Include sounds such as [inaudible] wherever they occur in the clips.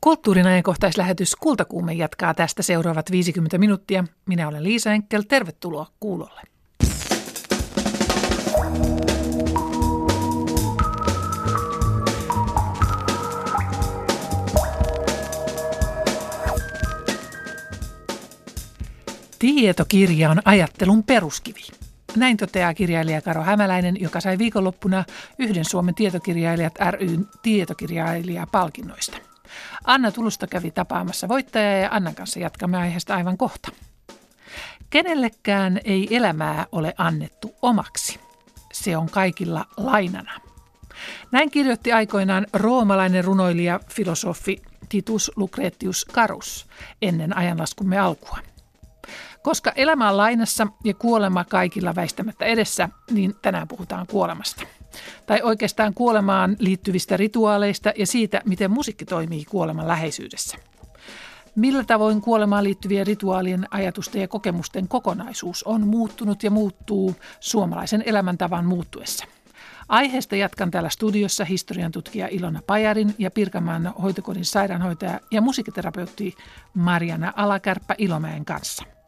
Kulttuurin ajankohtaislähetys Kultakuume jatkaa tästä seuraavat 50 minuuttia. Minä olen Liisa Enkel, tervetuloa kuulolle. Tietokirja on ajattelun peruskivi. Näin toteaa kirjailija Karo Hämäläinen, joka sai viikonloppuna yhden Suomen tietokirjailijat ryn tietokirjailijapalkinnoista. Anna Tulusta kävi tapaamassa voittajaa ja Annan kanssa jatkamme aiheesta aivan kohta. Kenellekään ei elämää ole annettu omaksi. Se on kaikilla lainana. Näin kirjoitti aikoinaan roomalainen runoilija, filosofi Titus Lucretius Carus ennen ajanlaskumme alkua. Koska elämä on lainassa ja kuolema kaikilla väistämättä edessä, niin tänään puhutaan kuolemasta. Tai oikeastaan kuolemaan liittyvistä rituaaleista ja siitä, miten musiikki toimii kuoleman läheisyydessä. Millä tavoin kuolemaan liittyvien rituaalien, ajatusten ja kokemusten kokonaisuus on muuttunut ja muuttuu suomalaisen elämäntavan muuttuessa? Aiheesta jatkan täällä studiossa historian tutkija Ilona Pajarin ja Pirkanmaan hoitokodin sairaanhoitaja ja musiikiterapeutti Mariana Alakärppä Ilomäen kanssa –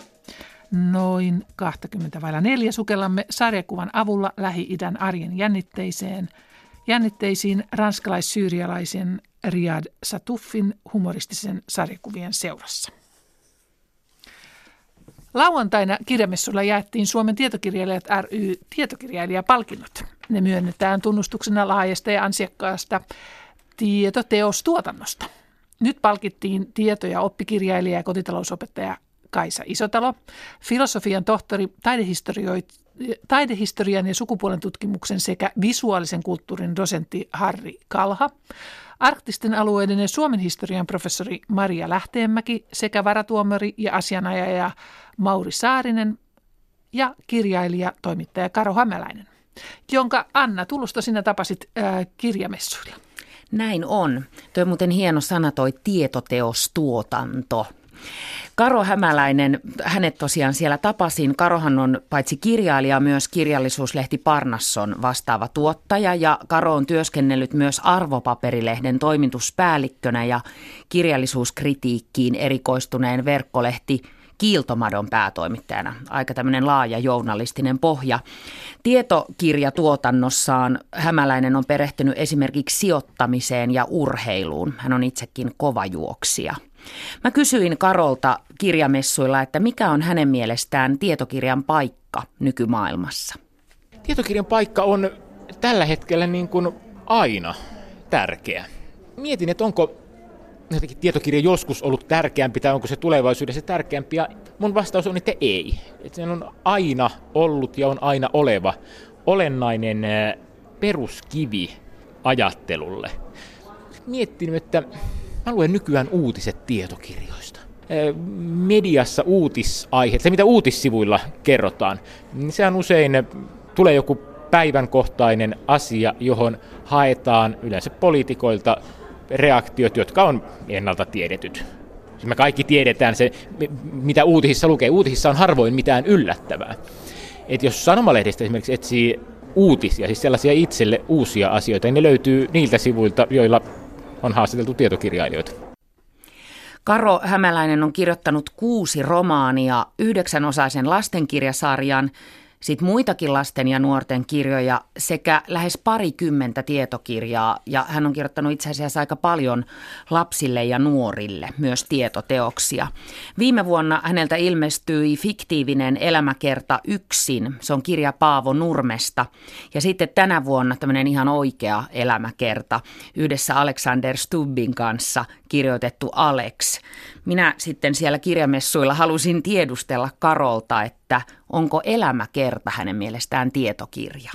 noin 20 vailla neljä sukellamme sarjakuvan avulla Lähi-idän arjen jännitteiseen, jännitteisiin ranskalais-syyrialaisen Riyad Satuffin humoristisen sarjakuvien seurassa. Lauantaina kirjamessulla jaettiin Suomen tietokirjailijat ry tietokirjailijapalkinnot. Ne myönnetään tunnustuksena laajasta ja ansiakkaasta tietoteostuotannosta. Nyt palkittiin tieto- ja oppikirjailija ja kotitalousopettaja Kaisa Isotalo, filosofian tohtori, taidehistorian ja sukupuolen tutkimuksen sekä visuaalisen kulttuurin dosentti Harri Kalha, arktisten alueiden ja Suomen historian professori Maria Lähteenmäki sekä varatuomari ja asianajaja Mauri Saarinen ja kirjailija, toimittaja Karo Hämäläinen, jonka Anna Tulusta sinä tapasit ää, kirjamessuilla. Näin on. Tuo muuten hieno sana toi tietoteostuotanto. Karo Hämäläinen, hänet tosiaan siellä tapasin. Karohan on paitsi kirjailija myös kirjallisuuslehti Parnasson vastaava tuottaja ja Karo on työskennellyt myös arvopaperilehden toimituspäällikkönä ja kirjallisuuskritiikkiin erikoistuneen verkkolehti Kiiltomadon päätoimittajana. Aika tämmöinen laaja journalistinen pohja. Tietokirjatuotannossaan Hämäläinen on perehtynyt esimerkiksi sijoittamiseen ja urheiluun. Hän on itsekin kova juoksija. Mä kysyin Karolta kirjamessuilla, että mikä on hänen mielestään tietokirjan paikka nykymaailmassa? Tietokirjan paikka on tällä hetkellä niin kuin aina tärkeä. Mietin, että onko jotenkin tietokirja joskus ollut tärkeämpi tai onko se tulevaisuudessa tärkeämpi ja mun vastaus on, että ei. Että se on aina ollut ja on aina oleva olennainen peruskivi ajattelulle. Miettinyt, että Mä luen nykyään uutiset tietokirjoista. Mediassa uutisaiheet, se mitä uutissivuilla kerrotaan, niin se on usein, tulee joku päivänkohtainen asia, johon haetaan yleensä poliitikoilta reaktiot, jotka on ennalta tiedetyt. Siis me kaikki tiedetään se, mitä uutisissa lukee. Uutisissa on harvoin mitään yllättävää. Et jos sanomalehdestä esimerkiksi etsii uutisia, siis sellaisia itselle uusia asioita, niin ne löytyy niiltä sivuilta, joilla on haastateltu tietokirjailijoita. Karo Hämäläinen on kirjoittanut kuusi romaania, yhdeksänosaisen lastenkirjasarjan sitten muitakin lasten ja nuorten kirjoja sekä lähes parikymmentä tietokirjaa. Ja hän on kirjoittanut itse asiassa aika paljon lapsille ja nuorille myös tietoteoksia. Viime vuonna häneltä ilmestyi fiktiivinen elämäkerta Yksin. Se on kirja Paavo Nurmesta. Ja sitten tänä vuonna tämmöinen ihan oikea elämäkerta yhdessä Alexander Stubbin kanssa kirjoitettu Alex. Minä sitten siellä kirjamessuilla halusin tiedustella Karolta, että onko elämäkerta hänen mielestään tietokirja?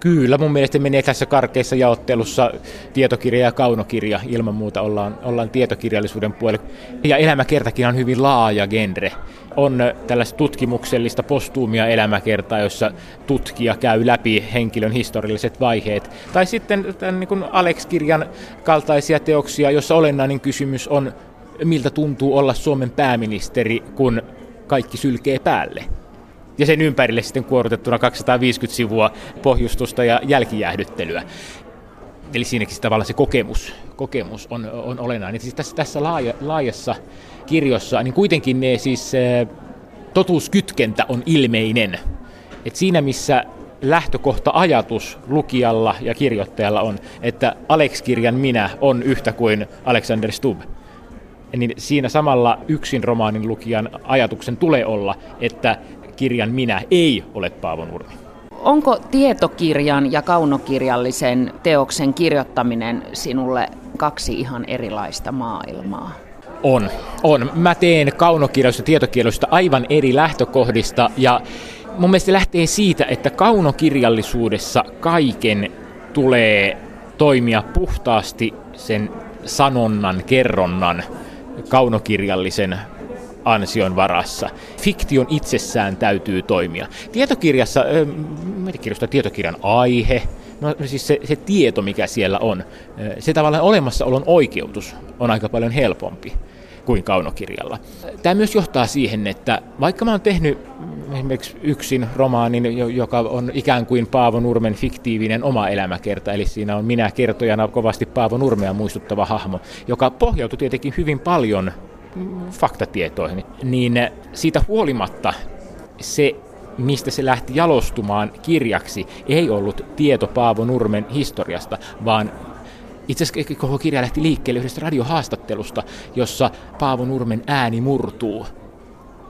Kyllä, mun mielestä menee tässä karkeissa jaottelussa tietokirja ja kaunokirja. Ilman muuta ollaan, ollaan tietokirjallisuuden puolella. Ja elämäkertakin on hyvin laaja genre. On tällaista tutkimuksellista postuumia elämäkertaa, jossa tutkija käy läpi henkilön historialliset vaiheet. Tai sitten tämän niin Alex-kirjan kaltaisia teoksia, jossa olennainen kysymys on, miltä tuntuu olla Suomen pääministeri, kun kaikki sylkee päälle ja sen ympärille sitten kuorutettuna 250 sivua pohjustusta ja jälkijäähdyttelyä. eli siinäkin tavallaan se kokemus, kokemus on, on olennainen. Siis tässä, tässä laaja, laajassa kirjossa, niin kuitenkin ne siis totuuskytkentä on ilmeinen. Et siinä missä lähtökohta-ajatus lukijalla ja kirjoittajalla on, että Alex-kirjan minä on yhtä kuin Alexander Stubb, niin siinä samalla yksin romaanin lukijan ajatuksen tulee olla, että kirjan minä ei ole Paavo Nurmi. Onko tietokirjan ja kaunokirjallisen teoksen kirjoittaminen sinulle kaksi ihan erilaista maailmaa? On, on. Mä teen kaunokirjallisista tietokirjallisista aivan eri lähtökohdista ja mun mielestä lähtee siitä, että kaunokirjallisuudessa kaiken tulee toimia puhtaasti sen sanonnan, kerronnan, kaunokirjallisen ansion varassa. Fiktion itsessään täytyy toimia. Tietokirjassa, kirjoista tietokirjan aihe, no siis se, se tieto, mikä siellä on, se tavallaan olemassaolon oikeutus on aika paljon helpompi kuin kaunokirjalla. Tämä myös johtaa siihen, että vaikka mä oon tehnyt esimerkiksi yksin romaanin, joka on ikään kuin Paavo Nurmen fiktiivinen oma elämäkerta, eli siinä on minä kertojana kovasti Paavo Nurmea muistuttava hahmo, joka pohjautuu tietenkin hyvin paljon faktatietoihin, niin siitä huolimatta se mistä se lähti jalostumaan kirjaksi, ei ollut tieto Paavo Nurmen historiasta, vaan itse asiassa koko kirja lähti liikkeelle yhdestä radiohaastattelusta, jossa Paavo Nurmen ääni murtuu.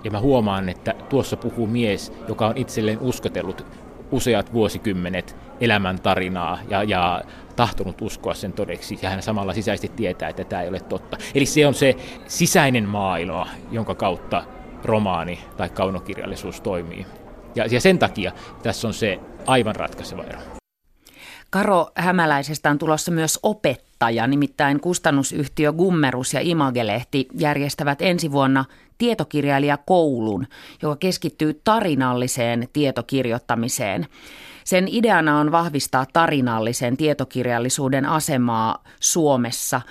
Ja mä huomaan, että tuossa puhuu mies, joka on itselleen uskotellut useat vuosikymmenet elämän tarinaa ja, ja tahtonut uskoa sen todeksi, ja hän samalla sisäisesti tietää, että tämä ei ole totta. Eli se on se sisäinen maailma, jonka kautta romaani tai kaunokirjallisuus toimii. Ja, ja sen takia tässä on se aivan ratkaiseva ero. Karo Hämäläisestä on tulossa myös opettaja, nimittäin kustannusyhtiö Gummerus ja Imagelehti järjestävät ensi vuonna tietokirjailijakoulun, joka keskittyy tarinalliseen tietokirjoittamiseen. Sen ideana on vahvistaa tarinallisen tietokirjallisuuden asemaa Suomessa –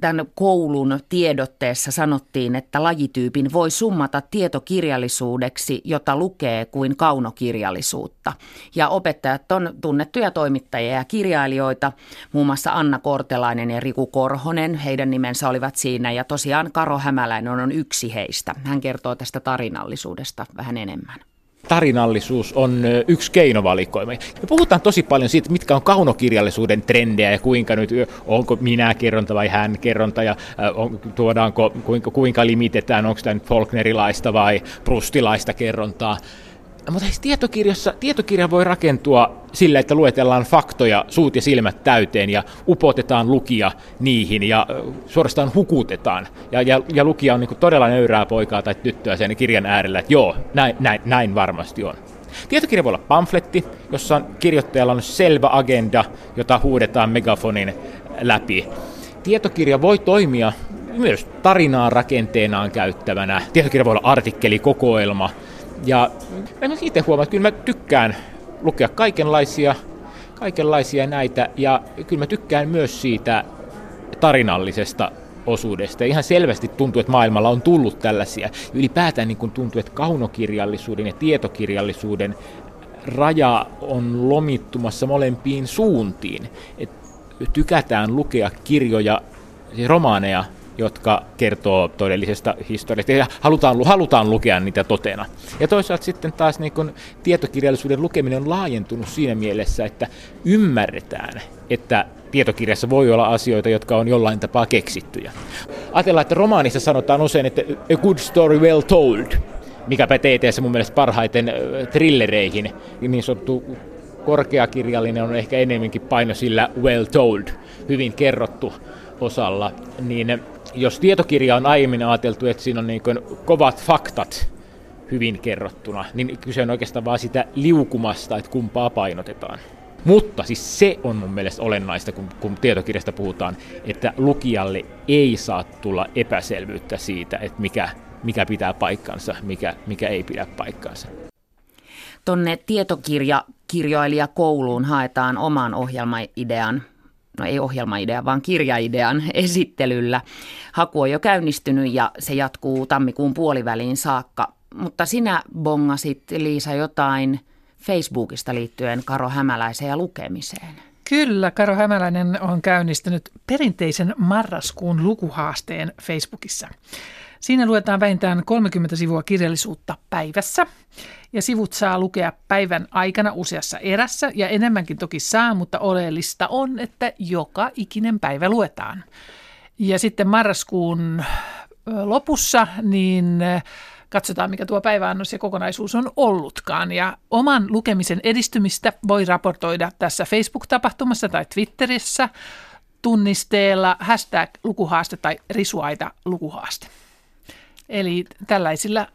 tämän koulun tiedotteessa sanottiin, että lajityypin voi summata tietokirjallisuudeksi, jota lukee kuin kaunokirjallisuutta. Ja opettajat on tunnettuja toimittajia ja kirjailijoita, muun muassa Anna Kortelainen ja Riku Korhonen, heidän nimensä olivat siinä. Ja tosiaan Karo Hämäläinen on yksi heistä. Hän kertoo tästä tarinallisuudesta vähän enemmän tarinallisuus on yksi keinovalikoima. Me puhutaan tosi paljon siitä, mitkä on kaunokirjallisuuden trendejä ja kuinka nyt, onko minä kerronta vai hän kerronta ja on, tuodaanko, kuinka, kuinka limitetään, onko tämä nyt Faulknerilaista vai Prustilaista kerrontaa. Mutta siis tietokirjassa, tietokirja voi rakentua sillä, että luetellaan faktoja suut ja silmät täyteen ja upotetaan lukia niihin ja suorastaan hukutetaan. Ja, ja, ja lukija on niin todella nöyrää poikaa tai tyttöä sen kirjan äärellä, että joo, näin, näin, näin varmasti on. Tietokirja voi olla pamfletti, jossa kirjoittajalla on selvä agenda, jota huudetaan megafonin läpi. Tietokirja voi toimia myös tarinaa rakenteenaan käyttävänä. Tietokirja voi olla artikkeli, kokoelma, ja mä itse huomaan, että kyllä mä tykkään lukea kaikenlaisia, kaikenlaisia näitä, ja kyllä mä tykkään myös siitä tarinallisesta osuudesta. Ja ihan selvästi tuntuu, että maailmalla on tullut tällaisia. Ylipäätään niin kuin tuntuu, että kaunokirjallisuuden ja tietokirjallisuuden raja on lomittumassa molempiin suuntiin. Et tykätään lukea kirjoja, siis romaaneja, jotka kertoo todellisesta historiasta ja halutaan, halutaan lukea niitä totena. Ja toisaalta sitten taas niin kun tietokirjallisuuden lukeminen on laajentunut siinä mielessä, että ymmärretään, että tietokirjassa voi olla asioita, jotka on jollain tapaa keksittyjä. Ajatellaan, että romaanissa sanotaan usein, että a good story well told, mikä pätee teessä mun mielestä parhaiten trillereihin, niin sanottu korkeakirjallinen on ehkä enemmänkin paino sillä well told, hyvin kerrottu osalla, niin jos tietokirja on aiemmin ajateltu, että siinä on niin kovat faktat hyvin kerrottuna, niin kyse on oikeastaan vaan sitä liukumasta, että kumpaa painotetaan. Mutta siis se on mun mielestä olennaista, kun, kun tietokirjasta puhutaan, että lukijalle ei saa tulla epäselvyyttä siitä, että mikä, mikä pitää paikkansa, mikä, mikä ei pidä paikkansa. Tonne tietokirjakirjailijakouluun haetaan oman ohjelmaidean no ei ohjelmaidea, vaan kirjaidean esittelyllä. Haku on jo käynnistynyt ja se jatkuu tammikuun puoliväliin saakka. Mutta sinä bongasit, Liisa, jotain Facebookista liittyen Karo Hämäläiseen ja lukemiseen. Kyllä, Karo Hämäläinen on käynnistänyt perinteisen marraskuun lukuhaasteen Facebookissa. Siinä luetaan vähintään 30 sivua kirjallisuutta päivässä ja sivut saa lukea päivän aikana useassa erässä ja enemmänkin toki saa, mutta oleellista on, että joka ikinen päivä luetaan. Ja sitten marraskuun lopussa niin katsotaan, mikä tuo päiväannos ja kokonaisuus on ollutkaan. Ja oman lukemisen edistymistä voi raportoida tässä Facebook-tapahtumassa tai Twitterissä tunnisteella hashtag lukuhaaste tai risuaita lukuhaaste. Eli tällaisilla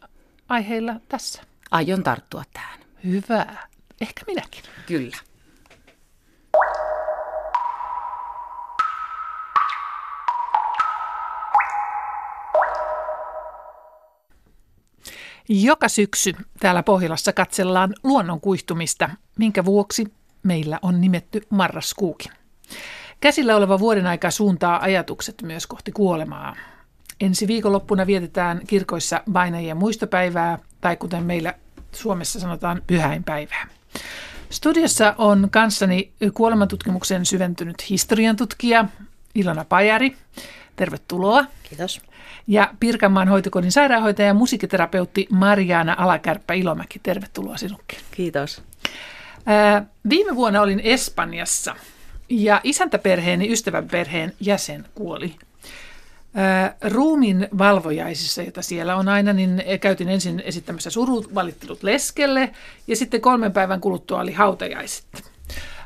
aiheilla tässä. Aion tarttua tähän. Hyvä. Ehkä minäkin. Kyllä. Joka syksy täällä Pohjolassa katsellaan luonnon kuihtumista, minkä vuoksi meillä on nimetty marraskuukin. Käsillä oleva vuoden aika suuntaa ajatukset myös kohti kuolemaa. Ensi viikonloppuna vietetään kirkoissa vainajien muistopäivää, tai kuten meillä Suomessa sanotaan, pyhäinpäivää. Studiossa on kanssani kuolemantutkimuksen syventynyt historian tutkija Ilona Pajari. Tervetuloa. Kiitos. Ja Pirkanmaan hoitokodin sairaanhoitaja ja musiikkiterapeutti Mariana Alakärppä Ilomäki. Tervetuloa sinunkin. Kiitos. Ää, viime vuonna olin Espanjassa ja isäntäperheeni ystävän perheen jäsen kuoli ruumin valvojaisissa, jota siellä on aina, niin käytin ensin esittämässä surut valittelut leskelle ja sitten kolmen päivän kuluttua oli hautajaiset.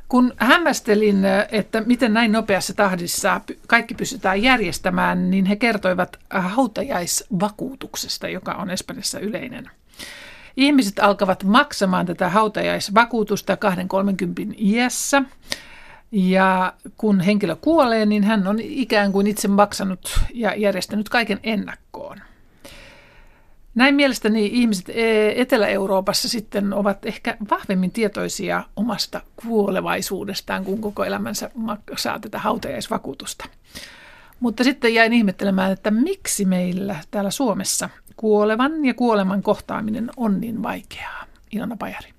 Kun hämmästelin, että miten näin nopeassa tahdissa kaikki pystytään järjestämään, niin he kertoivat hautajaisvakuutuksesta, joka on Espanjassa yleinen. Ihmiset alkavat maksamaan tätä hautajaisvakuutusta 2-30 iässä ja kun henkilö kuolee, niin hän on ikään kuin itse maksanut ja järjestänyt kaiken ennakkoon. Näin mielestäni ihmiset e- Etelä-Euroopassa sitten ovat ehkä vahvemmin tietoisia omasta kuolevaisuudestaan, kun koko elämänsä saa tätä hautajaisvakuutusta. Mutta sitten jäin ihmettelemään, että miksi meillä täällä Suomessa kuolevan ja kuoleman kohtaaminen on niin vaikeaa. Ilona Pajari.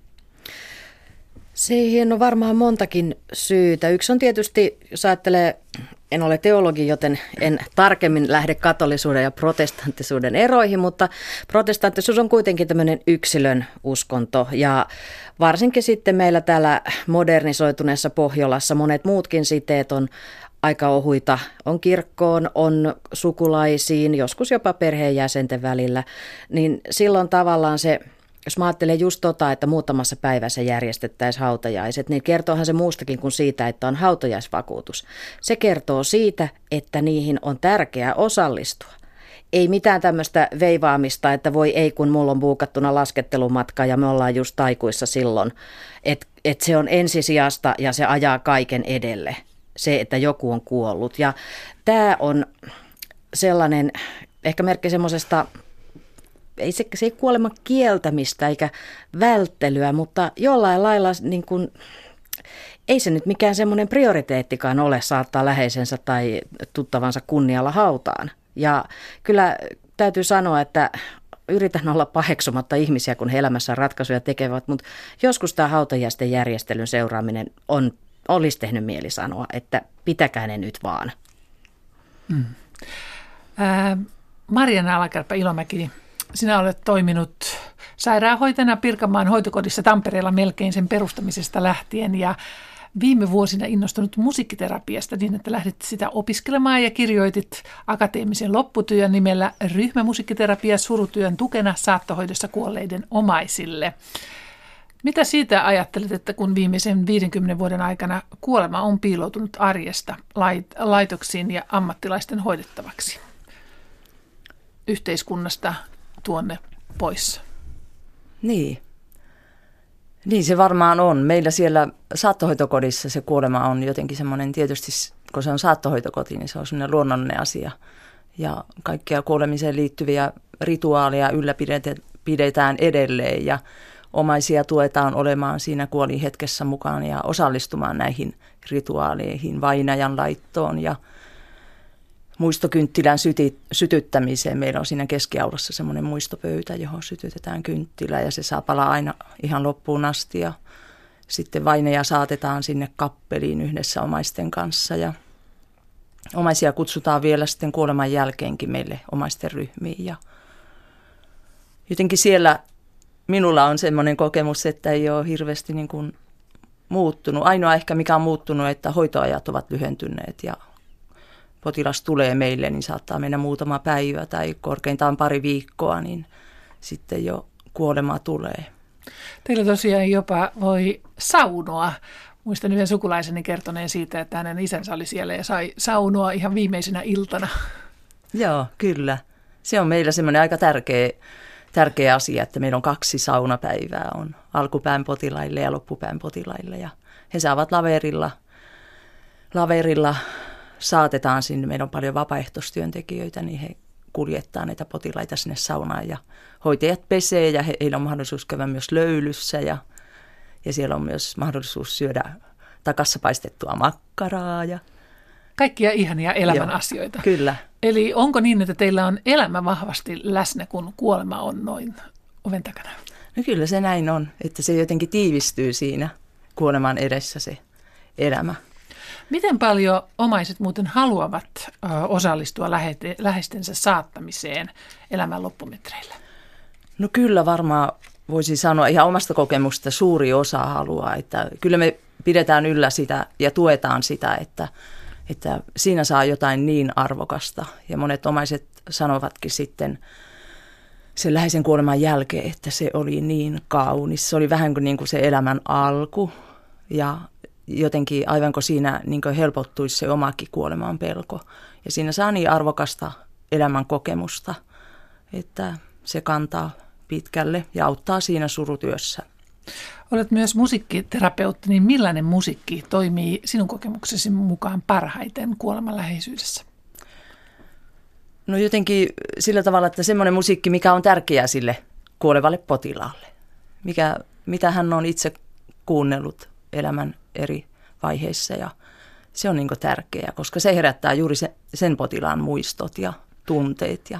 Siihen on varmaan montakin syytä. Yksi on tietysti, jos ajattelee, en ole teologi, joten en tarkemmin lähde katolisuuden ja protestanttisuuden eroihin, mutta protestanttisuus on kuitenkin tämmöinen yksilön uskonto ja varsinkin sitten meillä täällä modernisoituneessa Pohjolassa monet muutkin siteet on aika ohuita. On kirkkoon, on sukulaisiin, joskus jopa perheenjäsenten välillä, niin silloin tavallaan se jos mä ajattelen just tota, että muutamassa päivässä järjestettäisiin hautajaiset, niin kertoohan se muustakin kuin siitä, että on hautajaisvakuutus. Se kertoo siitä, että niihin on tärkeää osallistua. Ei mitään tämmöistä veivaamista, että voi ei kun mulla on buukattuna laskettelumatka ja me ollaan just taikuissa silloin. Että et se on ensisijasta ja se ajaa kaiken edelle. Se, että joku on kuollut. Ja tämä on sellainen ehkä merkki semmoisesta ei se, se ei kuolema kieltämistä eikä välttelyä, mutta jollain lailla niin kuin, ei se nyt mikään semmoinen prioriteettikaan ole saattaa läheisensä tai tuttavansa kunnialla hautaan. Ja kyllä täytyy sanoa, että yritän olla paheksumatta ihmisiä, kun he elämässä ratkaisuja tekevät, mutta joskus tämä hautajäisten järjestelyn seuraaminen on, olisi tehnyt mieli sanoa, että pitäkää ne nyt vaan. Mm. Äh, Mariana Alakärpä Ilomäki, sinä olet toiminut sairaanhoitajana Pirkanmaan hoitokodissa Tampereella melkein sen perustamisesta lähtien ja viime vuosina innostunut musiikkiterapiasta niin, että lähdit sitä opiskelemaan ja kirjoitit akateemisen lopputyön nimellä Ryhmämusiikkiterapia surutyön tukena saattohoidossa kuolleiden omaisille. Mitä siitä ajattelet, että kun viimeisen 50 vuoden aikana kuolema on piiloutunut arjesta laitoksiin ja ammattilaisten hoidettavaksi? Yhteiskunnasta tuonne pois. Niin. Niin se varmaan on. Meillä siellä saattohoitokodissa se kuolema on jotenkin semmoinen tietysti, kun se on saattohoitokoti, niin se on semmoinen luonnollinen asia. Ja kaikkia kuolemiseen liittyviä rituaaleja ylläpidetään edelleen ja omaisia tuetaan olemaan siinä kuolihetkessä mukaan ja osallistumaan näihin rituaaleihin, vainajan laittoon ja – muistokynttilän syti, sytyttämiseen. Meillä on siinä keskiaulassa semmoinen muistopöytä, johon sytytetään kynttilä ja se saa palaa aina ihan loppuun asti. Ja sitten vaineja saatetaan sinne kappeliin yhdessä omaisten kanssa ja omaisia kutsutaan vielä sitten kuoleman jälkeenkin meille omaisten ryhmiin ja jotenkin siellä minulla on semmoinen kokemus, että ei ole hirveästi niin kuin muuttunut. Ainoa ehkä mikä on muuttunut, että hoitoajat ovat lyhentyneet ja potilas tulee meille, niin saattaa mennä muutama päivä tai korkeintaan pari viikkoa, niin sitten jo kuolema tulee. Teillä tosiaan jopa voi saunoa. Muistan yhden sukulaiseni kertoneen siitä, että hänen isänsä oli siellä ja sai saunoa ihan viimeisenä iltana. Joo, kyllä. Se on meillä semmoinen aika tärkeä, tärkeä asia, että meillä on kaksi saunapäivää. On alkupään potilaille ja loppupään potilaille. Ja he saavat laverilla, laverilla saatetaan sinne. Meillä on paljon vapaaehtoistyöntekijöitä, niin he kuljettaa näitä potilaita sinne saunaan ja hoitajat pesee ja he, heillä on mahdollisuus käydä myös löylyssä ja, ja siellä on myös mahdollisuus syödä takassa paistettua makkaraa. Ja... Kaikkia ihania elämän Joo, asioita. Kyllä. Eli onko niin, että teillä on elämä vahvasti läsnä, kun kuolema on noin oven takana? No kyllä se näin on, että se jotenkin tiivistyy siinä kuoleman edessä se elämä. Miten paljon omaiset muuten haluavat osallistua läheistensä saattamiseen elämän loppumetreillä? No kyllä varmaan voisi sanoa ihan omasta kokemusta suuri osa haluaa, että kyllä me pidetään yllä sitä ja tuetaan sitä, että, että siinä saa jotain niin arvokasta. Ja monet omaiset sanovatkin sitten sen läheisen kuoleman jälkeen, että se oli niin kaunis. Se oli vähän kuin, niin kuin se elämän alku ja jotenkin aivan siinä niin helpottuisi se omakin kuoleman pelko. Ja siinä saa niin arvokasta elämän kokemusta, että se kantaa pitkälle ja auttaa siinä surutyössä. Olet myös musiikkiterapeutti, niin millainen musiikki toimii sinun kokemuksesi mukaan parhaiten kuoleman läheisyydessä? No jotenkin sillä tavalla, että semmoinen musiikki, mikä on tärkeää sille kuolevalle potilaalle. Mikä, mitä hän on itse kuunnellut elämän eri vaiheissa ja se on niin tärkeää, koska se herättää juuri se, sen potilaan muistot ja tunteet. Ja...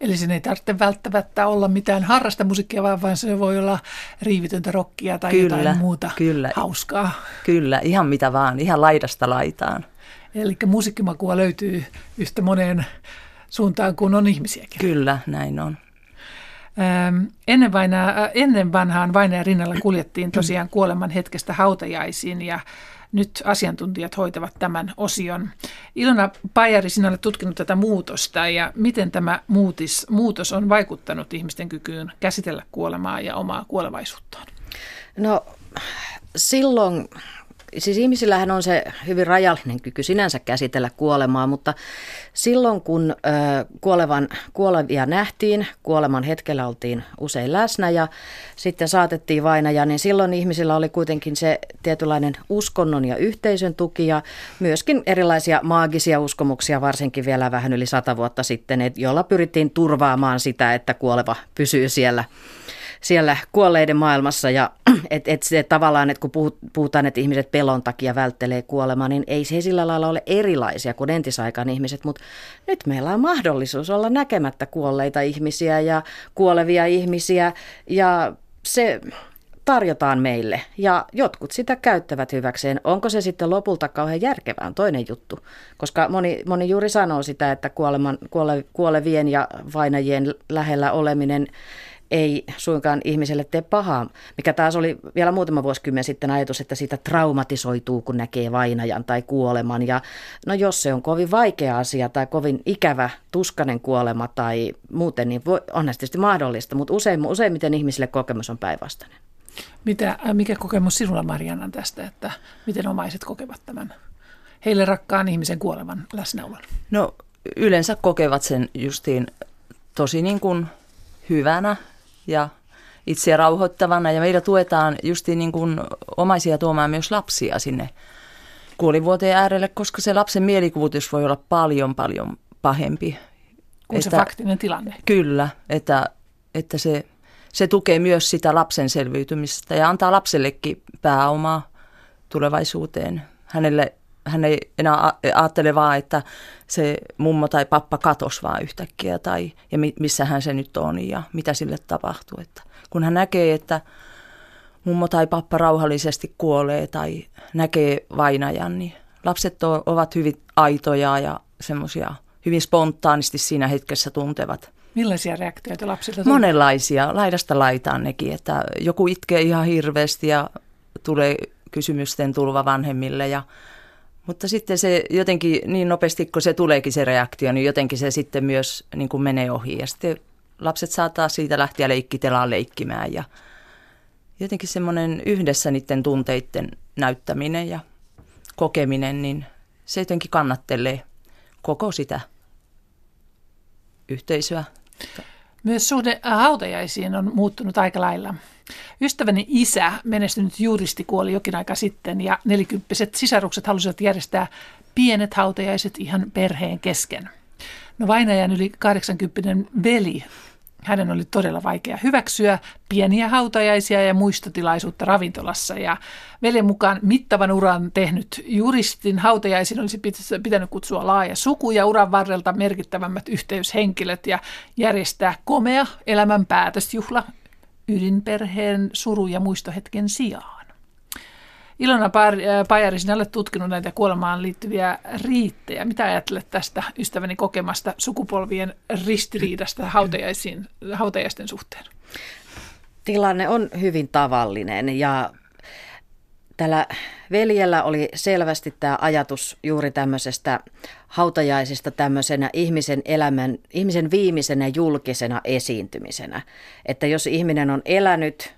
Eli sen ei tarvitse välttämättä olla mitään harrasta musiikkia, vaan, vaan se voi olla riivitöntä rockia tai kyllä, jotain muuta kyllä, hauskaa. Kyllä, ihan mitä vaan, ihan laidasta laitaan. Eli musiikkimakua löytyy yhtä moneen suuntaan kuin on ihmisiäkin. Kyllä, näin on. Ennen, vaina, ennen vanhaan vainajan rinnalla kuljettiin [clears throat] tosiaan kuoleman hetkestä hautajaisiin ja nyt asiantuntijat hoitavat tämän osion. Ilona Pajari, sinä olet tutkinut tätä muutosta ja miten tämä muutis, muutos on vaikuttanut ihmisten kykyyn käsitellä kuolemaa ja omaa kuolevaisuuttaan? No silloin siis ihmisillähän on se hyvin rajallinen kyky sinänsä käsitellä kuolemaa, mutta silloin kun ö, kuolevan, kuolevia nähtiin, kuoleman hetkellä oltiin usein läsnä ja sitten saatettiin vainaja, niin silloin ihmisillä oli kuitenkin se tietynlainen uskonnon ja yhteisön tuki ja myöskin erilaisia maagisia uskomuksia, varsinkin vielä vähän yli sata vuotta sitten, joilla pyrittiin turvaamaan sitä, että kuoleva pysyy siellä siellä kuolleiden maailmassa ja [clears throat] että et se tavallaan, että kun puhutaan, että ihmiset pelon takia välttelee kuolemaa, niin ei se sillä lailla ole erilaisia kuin entisaikaan ihmiset, mutta nyt meillä on mahdollisuus olla näkemättä kuolleita ihmisiä ja kuolevia ihmisiä ja se tarjotaan meille ja jotkut sitä käyttävät hyväkseen. Onko se sitten lopulta kauhean järkevää on toinen juttu, koska moni, moni juuri sanoo sitä, että kuoleman, kuole, kuolevien ja vainajien lähellä oleminen ei suinkaan ihmiselle tee pahaa, mikä taas oli vielä muutama vuosikymmen sitten ajatus, että siitä traumatisoituu, kun näkee vainajan tai kuoleman. Ja no jos se on kovin vaikea asia tai kovin ikävä, tuskanen kuolema tai muuten, niin voi, on tietysti mahdollista, mutta usein, useimmiten ihmisille kokemus on päinvastainen. Mitä, äh, mikä kokemus sinulla Marianna tästä, että miten omaiset kokevat tämän heille rakkaan ihmisen kuolevan läsnäolon? No yleensä kokevat sen justiin tosi niin kuin hyvänä ja itseä rauhoittavana ja meillä tuetaan justiin niin kuin omaisia tuomaan myös lapsia sinne kuolivuoteen äärelle, koska se lapsen mielikuvitus voi olla paljon paljon pahempi. Kuin että, se faktinen tilanne. Kyllä, että, että se, se tukee myös sitä lapsen selviytymistä ja antaa lapsellekin pääomaa tulevaisuuteen. Hänelle hän ei enää ajattele vaan, että se mummo tai pappa katos vaan yhtäkkiä tai ja missä hän se nyt on ja mitä sille tapahtuu. Että kun hän näkee, että mummo tai pappa rauhallisesti kuolee tai näkee vainajan, niin lapset ovat hyvin aitoja ja semmoisia hyvin spontaanisti siinä hetkessä tuntevat. Millaisia reaktioita lapsilta tulee? Monenlaisia, laidasta laitaan nekin, että joku itkee ihan hirveästi ja tulee kysymysten tulva vanhemmille ja mutta sitten se jotenkin niin nopeasti, kun se tuleekin se reaktio, niin jotenkin se sitten myös niin kuin menee ohi. Ja sitten lapset saattaa siitä lähteä leikkitelaan leikkimään ja jotenkin semmoinen yhdessä niiden tunteiden näyttäminen ja kokeminen, niin se jotenkin kannattelee koko sitä yhteisöä. Myös suhde hautajaisiin on muuttunut aika lailla. Ystäväni isä, menestynyt juristi, kuoli jokin aika sitten ja nelikymppiset sisarukset halusivat järjestää pienet hautajaiset ihan perheen kesken. No vainajan yli 80 veli hänen oli todella vaikea hyväksyä pieniä hautajaisia ja muistotilaisuutta ravintolassa. Ja veljen mukaan mittavan uran tehnyt juristin hautajaisin olisi pitänyt kutsua laaja suku ja uran varrelta merkittävämmät yhteyshenkilöt ja järjestää komea elämän päätösjuhla ydinperheen suru- ja muistohetken sijaan. Ilona äh, Pajari, sinä olet tutkinut näitä kuolemaan liittyviä riittejä. Mitä ajattelet tästä ystäväni kokemasta sukupolvien ristiriidasta hautajaisten suhteen? Tilanne on hyvin tavallinen ja tällä veljellä oli selvästi tämä ajatus juuri tämmöisestä hautajaisista tämmöisenä ihmisen elämän, ihmisen viimeisenä julkisena esiintymisenä. Että jos ihminen on elänyt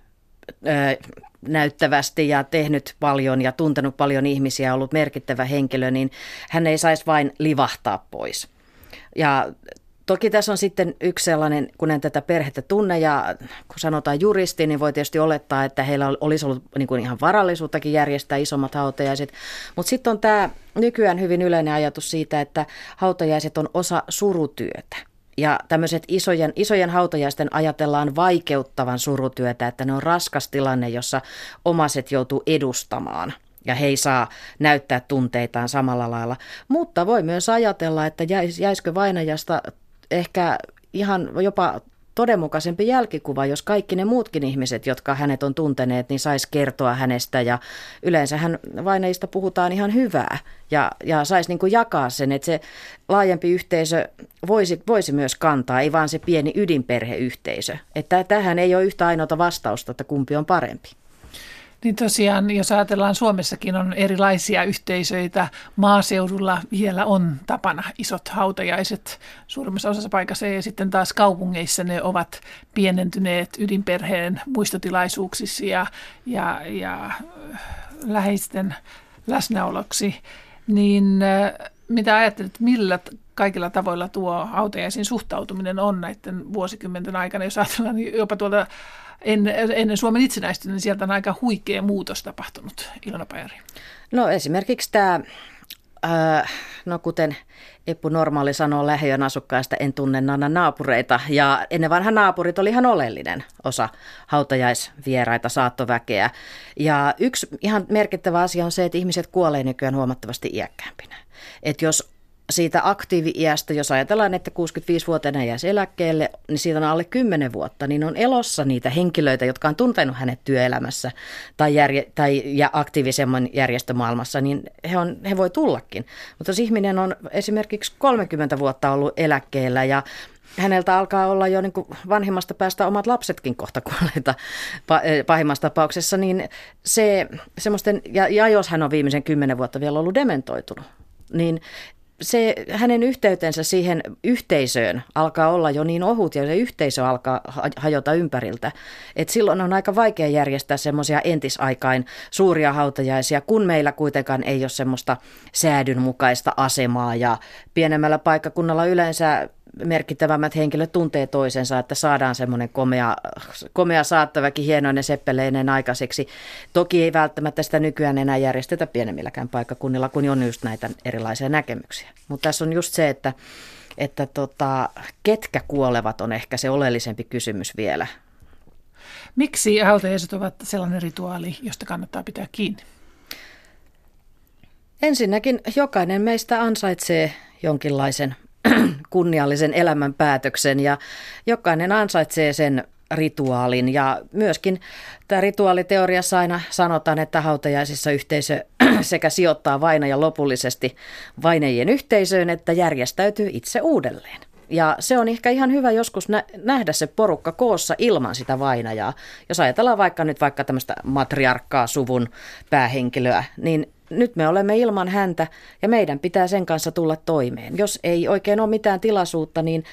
näyttävästi ja tehnyt paljon ja tuntenut paljon ihmisiä, ollut merkittävä henkilö, niin hän ei saisi vain livahtaa pois. Ja Toki tässä on sitten yksi sellainen, kun en tätä perhettä tunne ja kun sanotaan juristi, niin voi tietysti olettaa, että heillä olisi ollut niin kuin ihan varallisuuttakin järjestää isommat hautajaiset. Mutta sitten on tämä nykyään hyvin yleinen ajatus siitä, että hautajaiset on osa surutyötä. Ja tämmöiset isojen, isojen hautajaisten ajatellaan vaikeuttavan surutyötä, että ne on raskas tilanne, jossa omaset joutuu edustamaan ja he ei saa näyttää tunteitaan samalla lailla. Mutta voi myös ajatella, että jäis, jäisikö vainajasta ehkä ihan jopa todenmukaisempi jälkikuva, jos kaikki ne muutkin ihmiset, jotka hänet on tunteneet, niin saisi kertoa hänestä ja hän vainajista puhutaan ihan hyvää ja, ja saisi niin jakaa sen, että se laajempi yhteisö voisi, voisi myös kantaa, ei vaan se pieni ydinperheyhteisö. Että tähän ei ole yhtä ainoata vastausta, että kumpi on parempi. Niin tosiaan, jos ajatellaan Suomessakin on erilaisia yhteisöitä, maaseudulla vielä on tapana isot hautajaiset suurimmassa osassa paikassa ja sitten taas kaupungeissa ne ovat pienentyneet ydinperheen muistotilaisuuksissa ja, ja, ja läheisten läsnäoloksi. Niin äh, mitä ajattelet, millä kaikilla tavoilla tuo hautajaisiin suhtautuminen on näiden vuosikymmenten aikana, jos ajatellaan niin jopa tuolta ennen, Suomen itsenäistymistä, niin sieltä on aika huikea muutos tapahtunut, Ilona Pajari. No esimerkiksi tämä, äh, no kuten Eppu Normaali sanoo lähiön asukkaista, en tunne Nana naapureita. Ja ennen vanha naapurit oli ihan oleellinen osa hautajaisvieraita, saattoväkeä. Ja yksi ihan merkittävä asia on se, että ihmiset kuolee nykyään huomattavasti iäkkäämpinä. Että jos siitä aktiivi-iästä, jos ajatellaan, että 65-vuotiaana jäisi eläkkeelle, niin siitä on alle 10 vuotta, niin on elossa niitä henkilöitä, jotka on tuntenut hänet työelämässä tai, järje, tai ja aktiivisemman järjestömaailmassa, niin he, on, he voi tullakin. Mutta jos ihminen on esimerkiksi 30 vuotta ollut eläkkeellä ja häneltä alkaa olla jo niin vanhimmasta päästä omat lapsetkin kohta kuolleita pahimmassa tapauksessa, niin se semmoisten, ja, ja jos hän on viimeisen kymmenen vuotta vielä ollut dementoitunut, niin se hänen yhteytensä siihen yhteisöön alkaa olla jo niin ohut ja se yhteisö alkaa hajota ympäriltä. Et silloin on aika vaikea järjestää semmoisia entisaikain suuria hautajaisia, kun meillä kuitenkaan ei ole semmoista säädynmukaista asemaa ja pienemmällä paikkakunnalla yleensä merkittävämmät henkilöt tuntee toisensa, että saadaan semmoinen komea, komea saattaväkin hienoinen seppeleinen aikaiseksi. Toki ei välttämättä sitä nykyään enää järjestetä pienemmilläkään paikkakunnilla, kun on just näitä erilaisia näkemyksiä. Mutta tässä on just se, että, että tota, ketkä kuolevat on ehkä se oleellisempi kysymys vielä. Miksi hautajaiset ovat sellainen rituaali, josta kannattaa pitää kiinni? Ensinnäkin jokainen meistä ansaitsee jonkinlaisen [clears throat] kunniallisen elämän päätöksen ja jokainen ansaitsee sen rituaalin. Ja myöskin tämä rituaaliteoriassa aina sanotaan, että hautajaisissa yhteisö [clears throat] sekä sijoittaa vainaja lopullisesti vainajien yhteisöön, että järjestäytyy itse uudelleen. Ja se on ehkä ihan hyvä joskus nähdä se porukka koossa ilman sitä vainajaa. Jos ajatellaan vaikka nyt vaikka tämmöistä matriarkkaa suvun päähenkilöä, niin nyt me olemme ilman häntä ja meidän pitää sen kanssa tulla toimeen. Jos ei oikein ole mitään tilaisuutta, niin